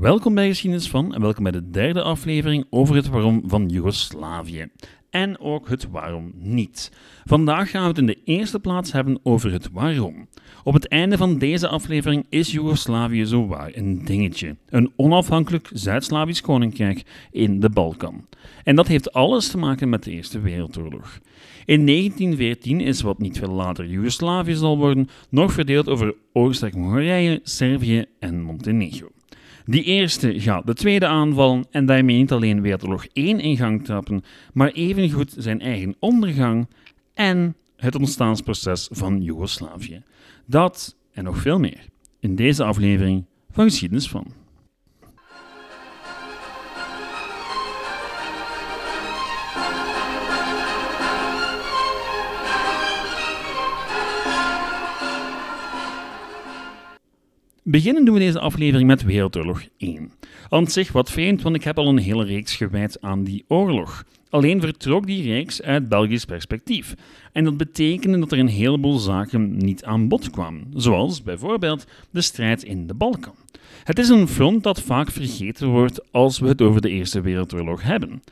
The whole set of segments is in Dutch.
Welkom bij Geschiedenis van en welkom bij de derde aflevering over het waarom van Joegoslavië. En ook het waarom niet. Vandaag gaan we het in de eerste plaats hebben over het waarom. Op het einde van deze aflevering is Joegoslavië zowaar een dingetje. Een onafhankelijk Zuid-Slavisch koninkrijk in de Balkan. En dat heeft alles te maken met de Eerste Wereldoorlog. In 1914 is wat niet veel later Joegoslavië zal worden, nog verdeeld over Oostenrijk-Hongarije, Servië en Montenegro. Die eerste gaat de tweede aanvallen en daarmee niet alleen Wereldoorlog 1 in gang trappen, maar evengoed zijn eigen ondergang en het ontstaansproces van Joegoslavië. Dat en nog veel meer in deze aflevering van Geschiedenis van. Beginnen doen we deze aflevering met Wereldoorlog 1. Aan zich wat vreemd, want ik heb al een hele reeks gewijd aan die oorlog. Alleen vertrok die reeks uit Belgisch perspectief. En dat betekende dat er een heleboel zaken niet aan bod kwamen, zoals bijvoorbeeld de strijd in de Balkan. Het is een front dat vaak vergeten wordt als we het over de Eerste Wereldoorlog hebben.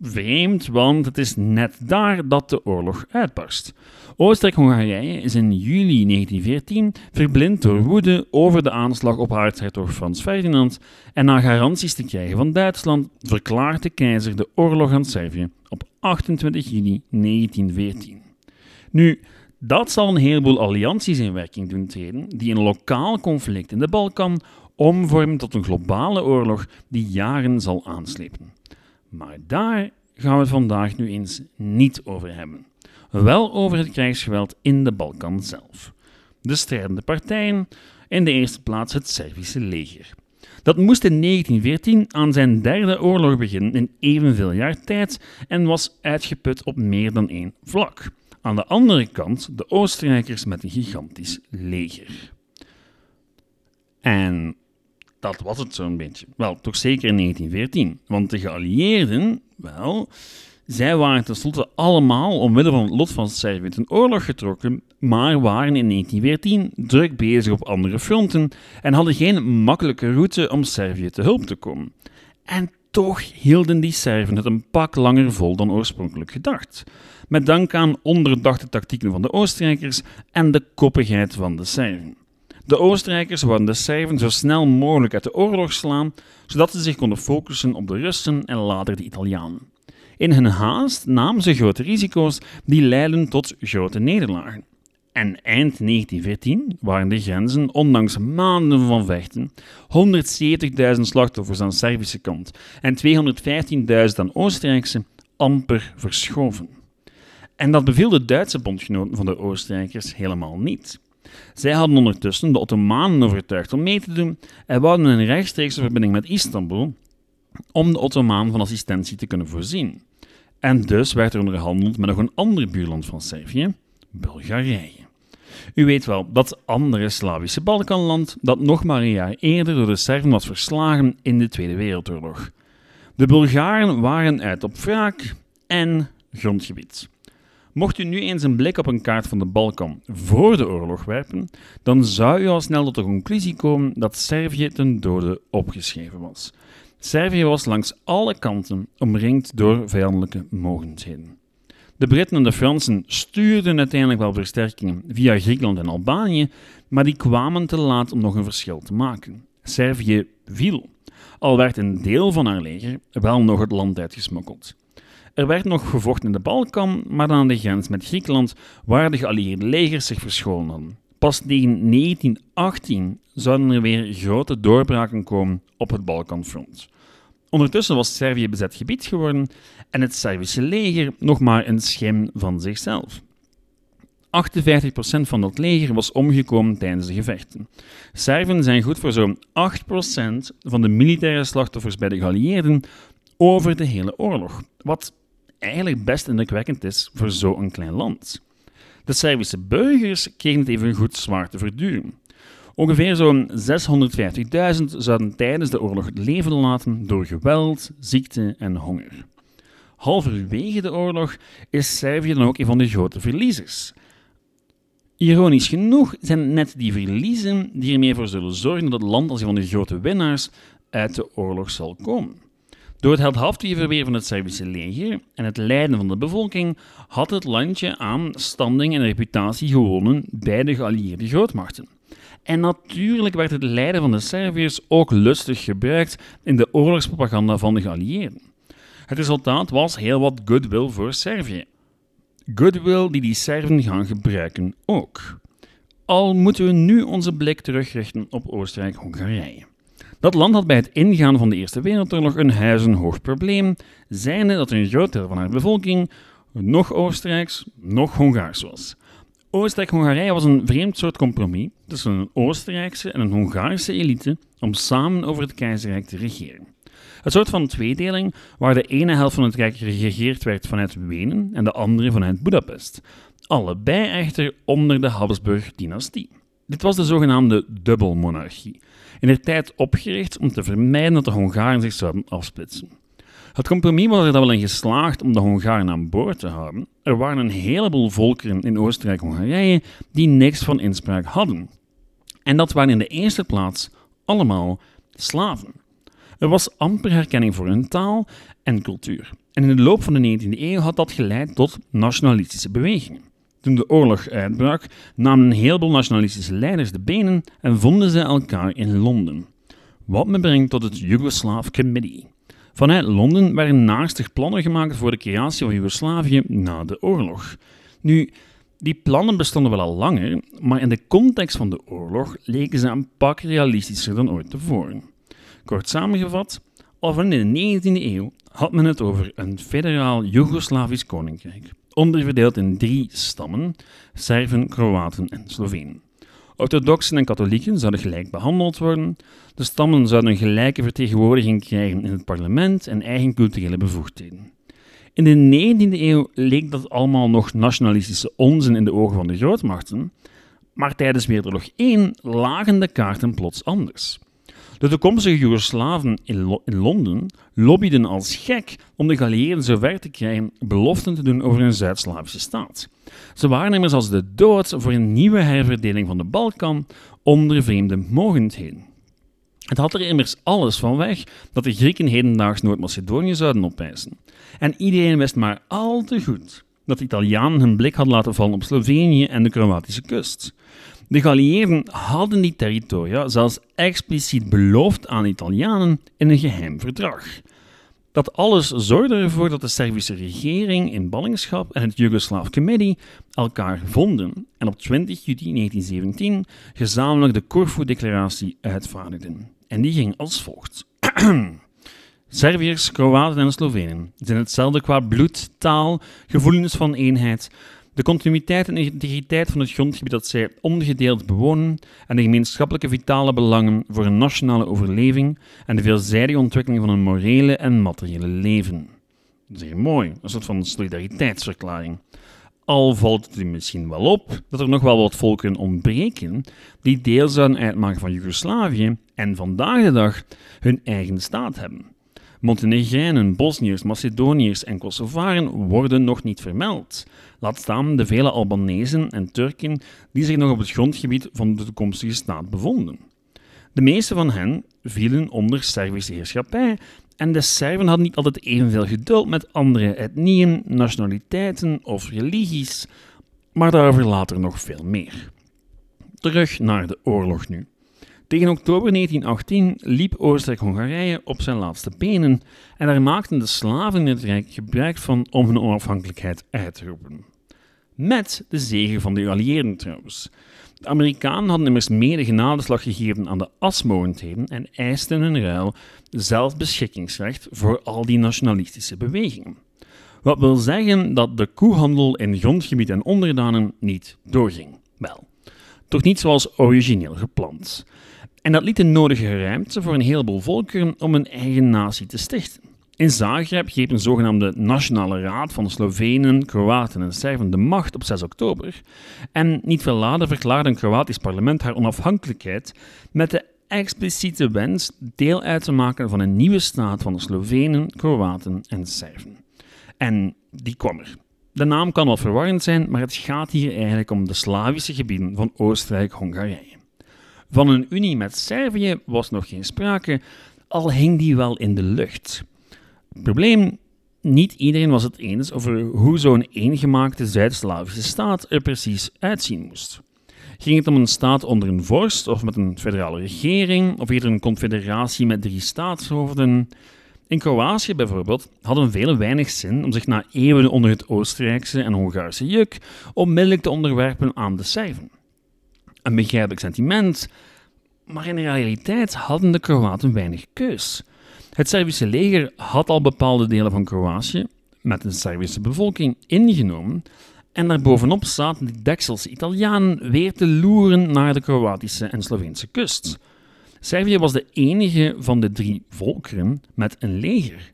Vreemd, want het is net daar dat de oorlog uitbarst. Oostenrijk-Hongarije is in juli 1914 verblind door woede over de aanslag op aartshertog Frans Ferdinand en na garanties te krijgen van Duitsland verklaart de keizer de oorlog aan Servië op 28 juni 1914. Nu, dat zal een heleboel allianties in werking doen treden die een lokaal conflict in de Balkan omvormen tot een globale oorlog die jaren zal aanslepen. Maar daar gaan we het vandaag nu eens niet over hebben. Wel over het krijgsgeweld in de Balkan zelf. De strijdende partijen, in de eerste plaats het Servische leger. Dat moest in 1914 aan zijn derde oorlog beginnen in evenveel jaar tijd en was uitgeput op meer dan één vlak. Aan de andere kant de Oostenrijkers met een gigantisch leger. En dat was het zo'n beetje. Wel, toch zeker in 1914. Want de geallieerden, wel, zij waren tenslotte allemaal omwille van het lot van Servië ten oorlog getrokken, maar waren in 1914 druk bezig op andere fronten en hadden geen makkelijke route om Servië te hulp te komen. En toch hielden die Serven het een pak langer vol dan oorspronkelijk gedacht. Met dank aan onderdachte tactieken van de Oostenrijkers en de koppigheid van de Serven. De Oostenrijkers wilden de Serven zo snel mogelijk uit de oorlog slaan, zodat ze zich konden focussen op de Russen en later de Italianen. In hun haast namen ze grote risico's die leidden tot grote nederlagen. En eind 1914 waren de grenzen, ondanks maanden van vechten, 170.000 slachtoffers aan de Servische kant en 215.000 aan Oostenrijkse, amper verschoven. En dat beviel de Duitse bondgenoten van de Oostenrijkers helemaal niet. Zij hadden ondertussen de Ottomanen overtuigd om mee te doen en wouden een rechtstreekse verbinding met Istanbul om de Ottomaan van assistentie te kunnen voorzien. En dus werd er onderhandeld met nog een ander buurland van Servië, Bulgarije. U weet wel, dat andere Slavische Balkanland dat nog maar een jaar eerder door de Serven was verslagen in de Tweede Wereldoorlog. De Bulgaren waren uit op wraak en grondgebied. Mocht u nu eens een blik op een kaart van de Balkan voor de oorlog werpen, dan zou u al snel tot de conclusie komen dat Servië ten dode opgeschreven was. Servië was langs alle kanten omringd door vijandelijke mogendheden. De Britten en de Fransen stuurden uiteindelijk wel versterkingen via Griekenland en Albanië, maar die kwamen te laat om nog een verschil te maken. Servië viel, al werd een deel van haar leger wel nog het land uitgesmokkeld. Er werd nog gevochten in de Balkan, maar aan de grens met Griekenland, waar de geallieerde legers zich verscholen. Pas tegen 1918 zouden er weer grote doorbraken komen op het Balkanfront. Ondertussen was Servië bezet gebied geworden en het Servische leger nog maar een schim van zichzelf. 58% van dat leger was omgekomen tijdens de gevechten. Serven zijn goed voor zo'n 8% van de militaire slachtoffers bij de geallieerden over de hele oorlog, wat eigenlijk best indrukwekkend is voor zo'n klein land. De Servische burgers kregen het even goed zwaar te verduren. Ongeveer zo'n 650.000 zouden tijdens de oorlog het leven laten door geweld, ziekte en honger. Halverwege de oorlog is Servië dan ook een van de grote verliezers. Ironisch genoeg zijn net die verliezen die ermee voor zullen zorgen dat het land als een van de grote winnaars uit de oorlog zal komen. Door het heldhaftige verweer van het Servische leger en het lijden van de bevolking had het landje aan standing en reputatie gewonnen bij de geallieerde grootmachten. En natuurlijk werd het lijden van de Serviërs ook lustig gebruikt in de oorlogspropaganda van de geallieerden. Het resultaat was heel wat goodwill voor Servië. Goodwill die die Serven gaan gebruiken ook. Al moeten we nu onze blik terugrichten op Oostenrijk-Hongarije. Dat land had bij het ingaan van de Eerste Wereldoorlog een huizenhoog probleem, zijnde dat een groot deel van haar bevolking nog Oostenrijks, nog Hongaars was. Oostenrijk-Hongarije was een vreemd soort compromis tussen een Oostenrijkse en een Hongaarse elite om samen over het keizerrijk te regeren. Een soort van tweedeling waar de ene helft van het rijk geregeerd werd vanuit Wenen en de andere vanuit Budapest. Allebei echter onder de Habsburg-dynastie. Dit was de zogenaamde dubbelmonarchie, in de tijd opgericht om te vermijden dat de Hongaren zich zouden afsplitsen. Het compromis was er wel in geslaagd om de Hongaren aan boord te houden. Er waren een heleboel volkeren in Oostenrijk-Hongarije die niks van inspraak hadden. En dat waren in de eerste plaats allemaal slaven. Er was amper herkenning voor hun taal en cultuur. En in de loop van de 19e eeuw had dat geleid tot nationalistische bewegingen. Toen de oorlog uitbrak, namen een heleboel nationalistische leiders de benen en vonden ze elkaar in Londen. Wat me brengt tot het Yugoslav Committee. Vanuit Londen werden naastig plannen gemaakt voor de creatie van Joegoslavië na de oorlog. Nu, die plannen bestonden wel al langer, maar in de context van de oorlog leken ze een pak realistischer dan ooit tevoren. Kort samengevat, al van in de 19e eeuw had men het over een federaal Joegoslavisch koninkrijk, onderverdeeld in drie stammen: Serven, Kroaten en Slovenen. Orthodoxen en katholieken zouden gelijk behandeld worden. De stammen zouden een gelijke vertegenwoordiging krijgen in het parlement en eigen culturele bevoegdheden. In de 19e eeuw leek dat allemaal nog nationalistische onzin in de ogen van de grootmachten, maar tijdens Wereldoorlog I lagen de kaarten plots anders. De toekomstige Joegoslaven in, in Londen lobbyden als gek om de geallieerden zover te krijgen beloften te doen over een Zuid-Slavische staat. Ze waren immers als de dood voor een nieuwe herverdeling van de Balkan onder vreemde mogendheden. Het had er immers alles van weg dat de Grieken hedendaags Noord-Macedonië zouden opeisen. En iedereen wist maar al te goed dat de Italianen hun blik hadden laten vallen op Slovenië en de Kroatische kust. De geallieerden hadden die territoria zelfs expliciet beloofd aan Italianen in een geheim verdrag. Dat alles zorgde ervoor dat de Servische regering in ballingschap en het Yugoslav Committee elkaar vonden en op 20 juli 1917 gezamenlijk de Corfu-declaratie uitvaardigden. En die ging als volgt. Serviërs, Kroaten en Slovenen zijn hetzelfde qua bloed, taal, gevoelens van eenheid, de continuïteit en integriteit van het grondgebied dat zij ongedeeld bewonen en de gemeenschappelijke vitale belangen voor een nationale overleving en de veelzijdige ontwikkeling van een morele en materiële leven. Zeer mooi, een soort van solidariteitsverklaring. Al valt het misschien wel op dat er nog wel wat volken ontbreken die deel zouden uitmaken van Joegoslavië en vandaag de dag hun eigen staat hebben. Montenegrijnen, Bosniërs, Macedoniërs en Kosovaren worden nog niet vermeld. Laat staan de vele Albanezen en Turken die zich nog op het grondgebied van de toekomstige staat bevonden. De meeste van hen vielen onder Servische heerschappij en de Serven hadden niet altijd evenveel geduld met andere etnieën, nationaliteiten of religies, maar daarover later nog veel meer. Terug naar de oorlog nu. Tegen oktober 1918 liep Oostenrijk-Hongarije op zijn laatste benen en daar maakten de slaven in het Rijk gebruik van om hun onafhankelijkheid uit te roepen. Met de zegen van de geallieerden trouwens. De Amerikanen hadden immers mede genadeslag gegeven aan de asmogendheden en eisten in ruil zelfbeschikkingsrecht voor al die nationalistische bewegingen. Wat wil zeggen dat de koehandel in grondgebied en onderdanen niet doorging. Wel, toch niet zoals origineel gepland. En dat liet de nodige ruimte voor een heleboel volkeren om een eigen natie te stichten. In Zagreb greep een zogenaamde Nationale Raad van Slovenen, Kroaten en Serven de macht op 6 oktober. En niet veel later verklaarde een Kroatisch parlement haar onafhankelijkheid met de expliciete wens deel uit te maken van een nieuwe staat van de Slovenen, Kroaten en Serven. En die kwam er. De naam kan wel verwarrend zijn, maar het gaat hier eigenlijk om de Slavische gebieden van Oostenrijk-Hongarije. Van een unie met Servië was nog geen sprake, al hing die wel in de lucht. Probleem, niet iedereen was het eens over hoe zo'n eengemaakte Zuid-Slavische staat er precies uitzien moest. Ging het om een staat onder een vorst of met een federale regering, of eerder een confederatie met drie staatshoofden? In Kroatië bijvoorbeeld hadden velen weinig zin om zich na eeuwen onder het Oostenrijkse en Hongaarse juk onmiddellijk te onderwerpen aan de Serven. Een begrijpelijk sentiment, maar in de realiteit hadden de Kroaten weinig keus. Het Servische leger had al bepaalde delen van Kroatië, met een Servische bevolking, ingenomen en daarbovenop zaten de Dekselse Italianen weer te loeren naar de Kroatische en Sloveense kust. Servië was de enige van de drie volkeren met een leger.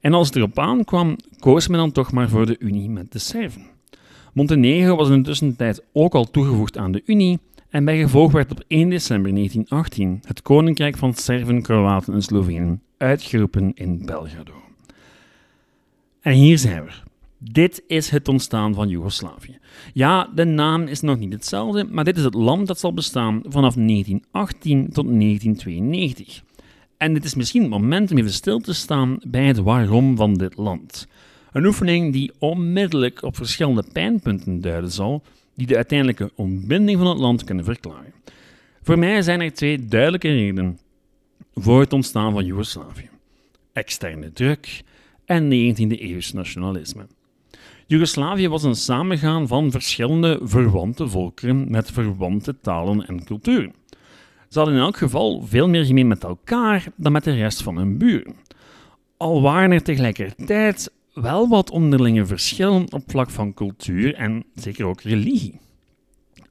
En als het erop aankwam, koos men dan toch maar voor de Unie met de Serven. Montenegro was in de tussentijd ook al toegevoegd aan de Unie en bij gevolg werd op 1 december 1918 het Koninkrijk van Serven, Kroaten en Slovenen uitgeroepen in Belgrado. En hier zijn we. Dit is het ontstaan van Joegoslavië. Ja, de naam is nog niet hetzelfde, maar dit is het land dat zal bestaan vanaf 1918 tot 1992. En dit is misschien het moment om even stil te staan bij het waarom van dit land. Een oefening die onmiddellijk op verschillende pijnpunten duiden zal, die de uiteindelijke ontbinding van het land kunnen verklaren. Voor mij zijn er twee duidelijke redenen voor het ontstaan van Joegoslavië: externe druk en 19e-eeuws nationalisme. Joegoslavië was een samengaan van verschillende verwante volkeren met verwante talen en culturen. Ze hadden in elk geval veel meer gemeen met elkaar dan met de rest van hun buren. Al waren er tegelijkertijd wel wat onderlinge verschillen op vlak van cultuur en zeker ook religie.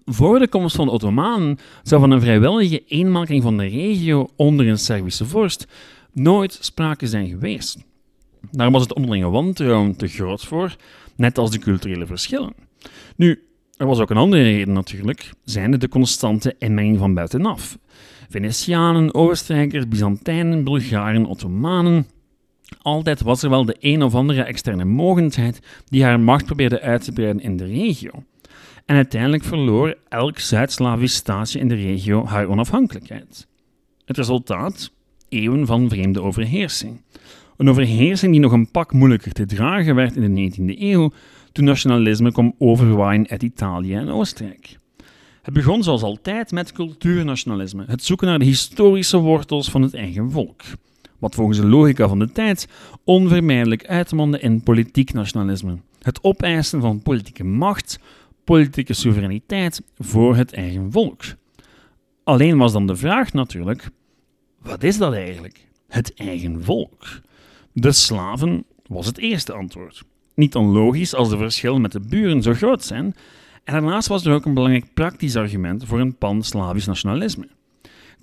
Voor de komst van de Ottomanen zou van een vrijwillige eenmaking van de regio onder een Servische vorst nooit sprake zijn geweest. Daar was het onderlinge wantrouwen te groot voor, net als de culturele verschillen. Nu, er was ook een andere reden natuurlijk, zijnde de constante inmenging van buitenaf. Venetianen, Oostenrijkers, Byzantijnen, Bulgaren, Ottomanen. Altijd was er wel de een of andere externe mogendheid die haar macht probeerde uit te breiden in de regio. En uiteindelijk verloor elk Zuid-Slavisch staatje in de regio haar onafhankelijkheid. Het resultaat? Eeuwen van vreemde overheersing. Een overheersing die nog een pak moeilijker te dragen werd in de 19e eeuw, toen nationalisme kwam overwaaien uit Italië en Oostenrijk. Het begon zoals altijd met cultuurnationalisme, het zoeken naar de historische wortels van het eigen volk. Wat volgens de logica van de tijd onvermijdelijk uitmondde in politiek nationalisme. Het opeisen van politieke macht, politieke soevereiniteit voor het eigen volk. Alleen was dan de vraag natuurlijk: wat is dat eigenlijk? Het eigen volk. De slaven was het eerste antwoord. Niet onlogisch als de verschillen met de buren zo groot zijn. En daarnaast was er ook een belangrijk praktisch argument voor een pan-Slavisch nationalisme.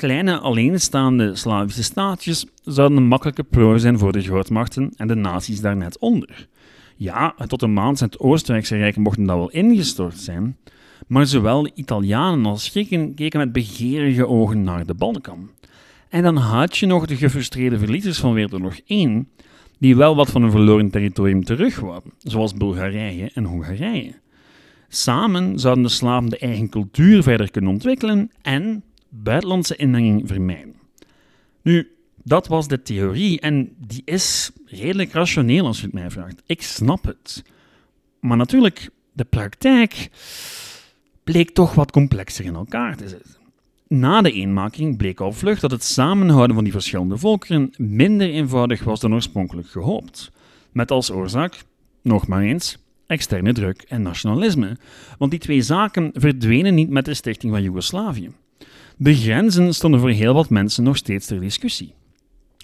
Kleine alleenstaande Slavische staatjes zouden een makkelijke prooi zijn voor de grootmachten en de naties daar net onder. Ja, het Ottomaanse en het Oostenrijkse Rijk mochten dat wel ingestort zijn, maar zowel de Italianen als Grieken keken met begeerige ogen naar de Balkan. En dan had je nog de gefrustreerde verliezers van Wereldoorlog 1, die wel wat van een verloren territorium terug zoals Bulgarije en Hongarije. Samen zouden de slaven de eigen cultuur verder kunnen ontwikkelen en buitenlandse inmenging vermijden. Nu, dat was de theorie en die is redelijk rationeel als je het mij vraagt. Ik snap het. Maar natuurlijk, de praktijk bleek toch wat complexer in elkaar te zitten. Na de eenmaking bleek al vlug dat het samenhouden van die verschillende volkeren minder eenvoudig was dan oorspronkelijk gehoopt. Met als oorzaak, nog maar eens, externe druk en nationalisme, want die twee zaken verdwenen niet met de stichting van Joegoslavië. De grenzen stonden voor heel wat mensen nog steeds ter discussie.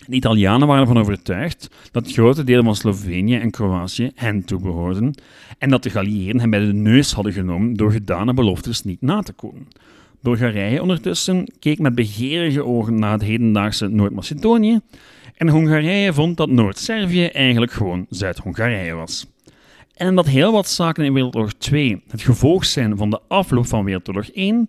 De Italianen waren ervan overtuigd dat grote delen van Slovenië en Kroatië hen toebehoorden en dat de Galliëren hen bij de neus hadden genomen door gedane beloftes niet na te komen. Bulgarije ondertussen keek met begeerige ogen naar het hedendaagse Noord-Macedonië en Hongarije vond dat Noord-Servië eigenlijk gewoon Zuid-Hongarije was. En omdat heel wat zaken in Wereldoorlog 2 het gevolg zijn van de afloop van Wereldoorlog 1,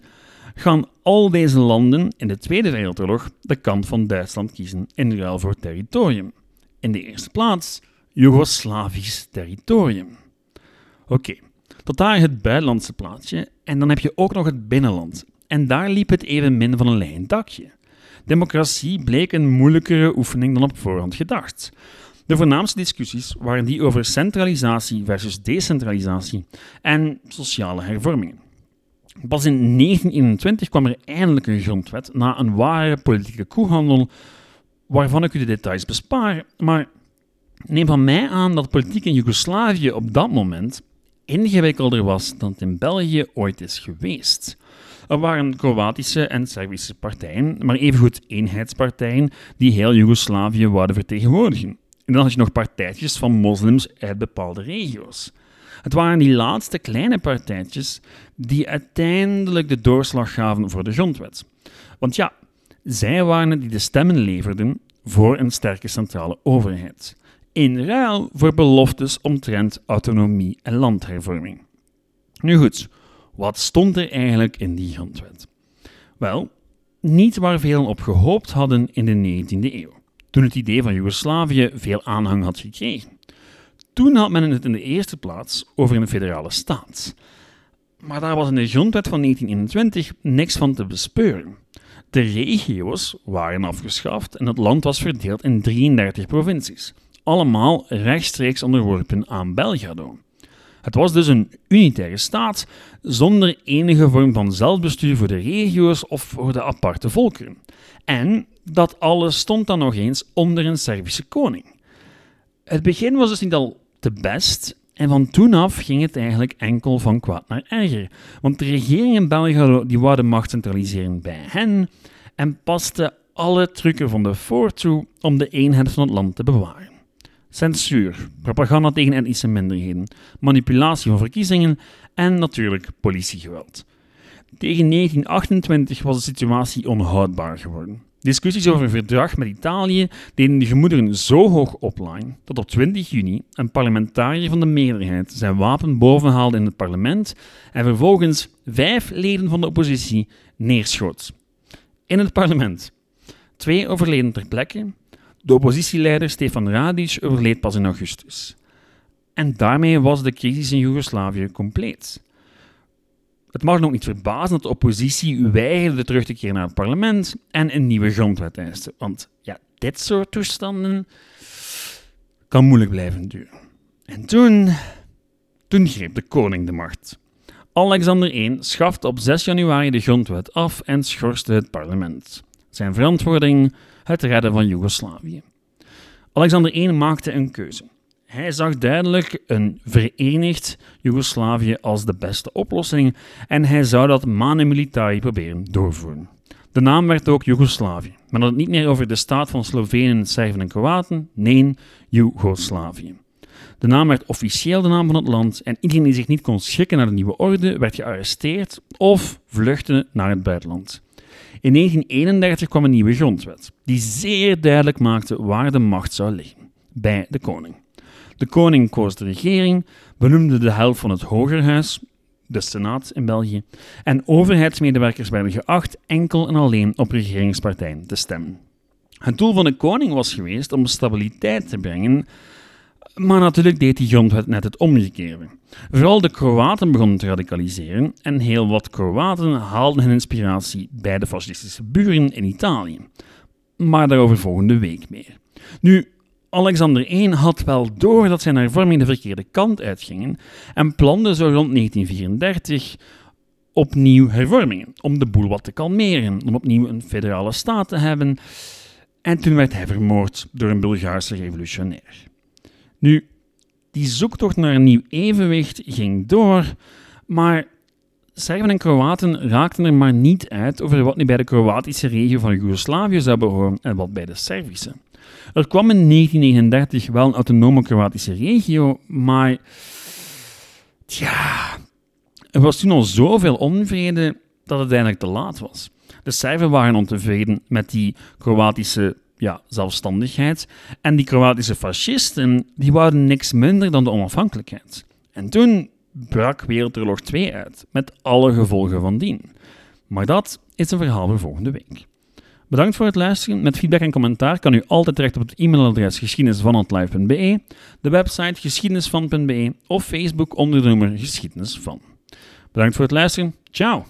gaan al deze landen in de Tweede Wereldoorlog de kant van Duitsland kiezen in ruil voor territorium. In de eerste plaats Joegoslavisch territorium. Oké, tot daar het buitenlandse plaatsje en dan heb je ook nog het binnenland. En daar liep het even min van een lijn dakje. Democratie bleek een moeilijkere oefening dan op voorhand gedacht. De voornaamste discussies waren die over centralisatie versus decentralisatie en sociale hervormingen. Pas in 1921 kwam er eindelijk een grondwet na een ware politieke koehandel, waarvan ik u de details bespaar, maar neem van mij aan dat politiek in Joegoslavië op dat moment ingewikkelder was dan het in België ooit is geweest. Er waren Kroatische en Servische partijen, maar evengoed eenheidspartijen die heel Joegoslavië wouden vertegenwoordigen. En dan had je nog partijtjes van moslims uit bepaalde regio's. Het waren die laatste kleine partijtjes die uiteindelijk de doorslag gaven voor de grondwet. Want ja, zij waren het die de stemmen leverden voor een sterke centrale overheid. In ruil voor beloftes omtrent autonomie en landhervorming. Nu goed, wat stond er eigenlijk in die grondwet? Wel, niet waar velen op gehoopt hadden in de 19e eeuw, toen het idee van Joegoslavië veel aanhang had gekregen. Toen had men het in de eerste plaats over een federale staat. Maar daar was in de grondwet van 1921 niks van te bespeuren. De regio's waren afgeschaft en het land was verdeeld in 33 provincies, allemaal rechtstreeks onderworpen aan Belgrado. Het was dus een unitaire staat zonder enige vorm van zelfbestuur voor de regio's of voor de aparte volkeren. En dat alles stond dan nog eens onder een Servische koning. Het begin was dus niet al te best. En van toen af ging het eigenlijk enkel van kwaad naar erger. Want de regering in België die wou de macht centraliseren bij hen en paste alle trucken van de voor toe om de eenheid van het land te bewaren. Censuur, propaganda tegen etnische minderheden, manipulatie van verkiezingen en natuurlijk politiegeweld. Tegen 1928 was de situatie onhoudbaar geworden. Discussies over een verdrag met Italië deden de gemoederen zo hoog oplaan dat op 20 juni een parlementariër van de meerderheid zijn wapen bovenhaalde in het parlement en vervolgens vijf leden van de oppositie neerschoot. In het parlement. Twee overleden ter plekke. De oppositieleider Stefan Radic overleed pas in augustus. En daarmee was de crisis in Joegoslavië compleet. Het mag nog niet verbazen dat de oppositie weigerde terug te keren naar het parlement en een nieuwe grondwet eiste. Want ja, dit soort toestanden kan moeilijk blijven duren. En toen, toen greep de koning de macht. Alexander I schafte op 6 januari de grondwet af en schorste het parlement. Zijn verantwoording het redden van Joegoslavië. Alexander I maakte een keuze. Hij zag duidelijk een verenigd Joegoslavië als de beste oplossing en hij zou dat manu militari proberen doorvoeren. De naam werd ook Joegoslavië, maar had het niet meer over de staat van Slovenen, Serven en Kroaten, nee, Joegoslavië. De naam werd officieel de naam van het land en iedereen die zich niet kon schikken naar de nieuwe orde werd gearresteerd of vluchtte naar het buitenland. In 1931 kwam een nieuwe grondwet, die zeer duidelijk maakte waar de macht zou liggen: bij de koning. De koning koos de regering, benoemde de helft van het Hogerhuis, de Senaat in België, en overheidsmedewerkers werden geacht enkel en alleen op regeringspartijen te stemmen. Het doel van de koning was geweest om stabiliteit te brengen, maar natuurlijk deed die grondwet net het omgekeerde. Vooral de Kroaten begonnen te radicaliseren en heel wat Kroaten haalden hun inspiratie bij de fascistische buren in Italië. Maar daarover volgende week meer. Nu, Alexander I had wel door dat zijn hervormingen de verkeerde kant uitgingen en plande zo rond 1934 opnieuw hervormingen, om de boel wat te kalmeren, om opnieuw een federale staat te hebben. En toen werd hij vermoord door een Bulgaarse revolutionair. Nu, die zoektocht naar een nieuw evenwicht ging door, maar Serven en Kroaten raakten er maar niet uit over wat nu bij de Kroatische regio van Joegoslavië zou behoren en wat bij de Servische. Er kwam in 1939 wel een autonome Kroatische regio, maar tja, er was toen al zoveel onvrede dat het eindelijk te laat was. De Serven waren ontevreden met die Kroatische ja, zelfstandigheid en die Kroatische fascisten die wouden niks minder dan de onafhankelijkheid. En toen brak Wereldoorlog 2 uit, met alle gevolgen van dien. Maar dat is een verhaal voor volgende week. Bedankt voor het luisteren. Met feedback en commentaar kan u altijd terecht op het e-mailadres geschiedenisvan.live.be, de website geschiedenisvan.be of Facebook onder de nummer Geschiedenis van. Bedankt voor het luisteren. Ciao!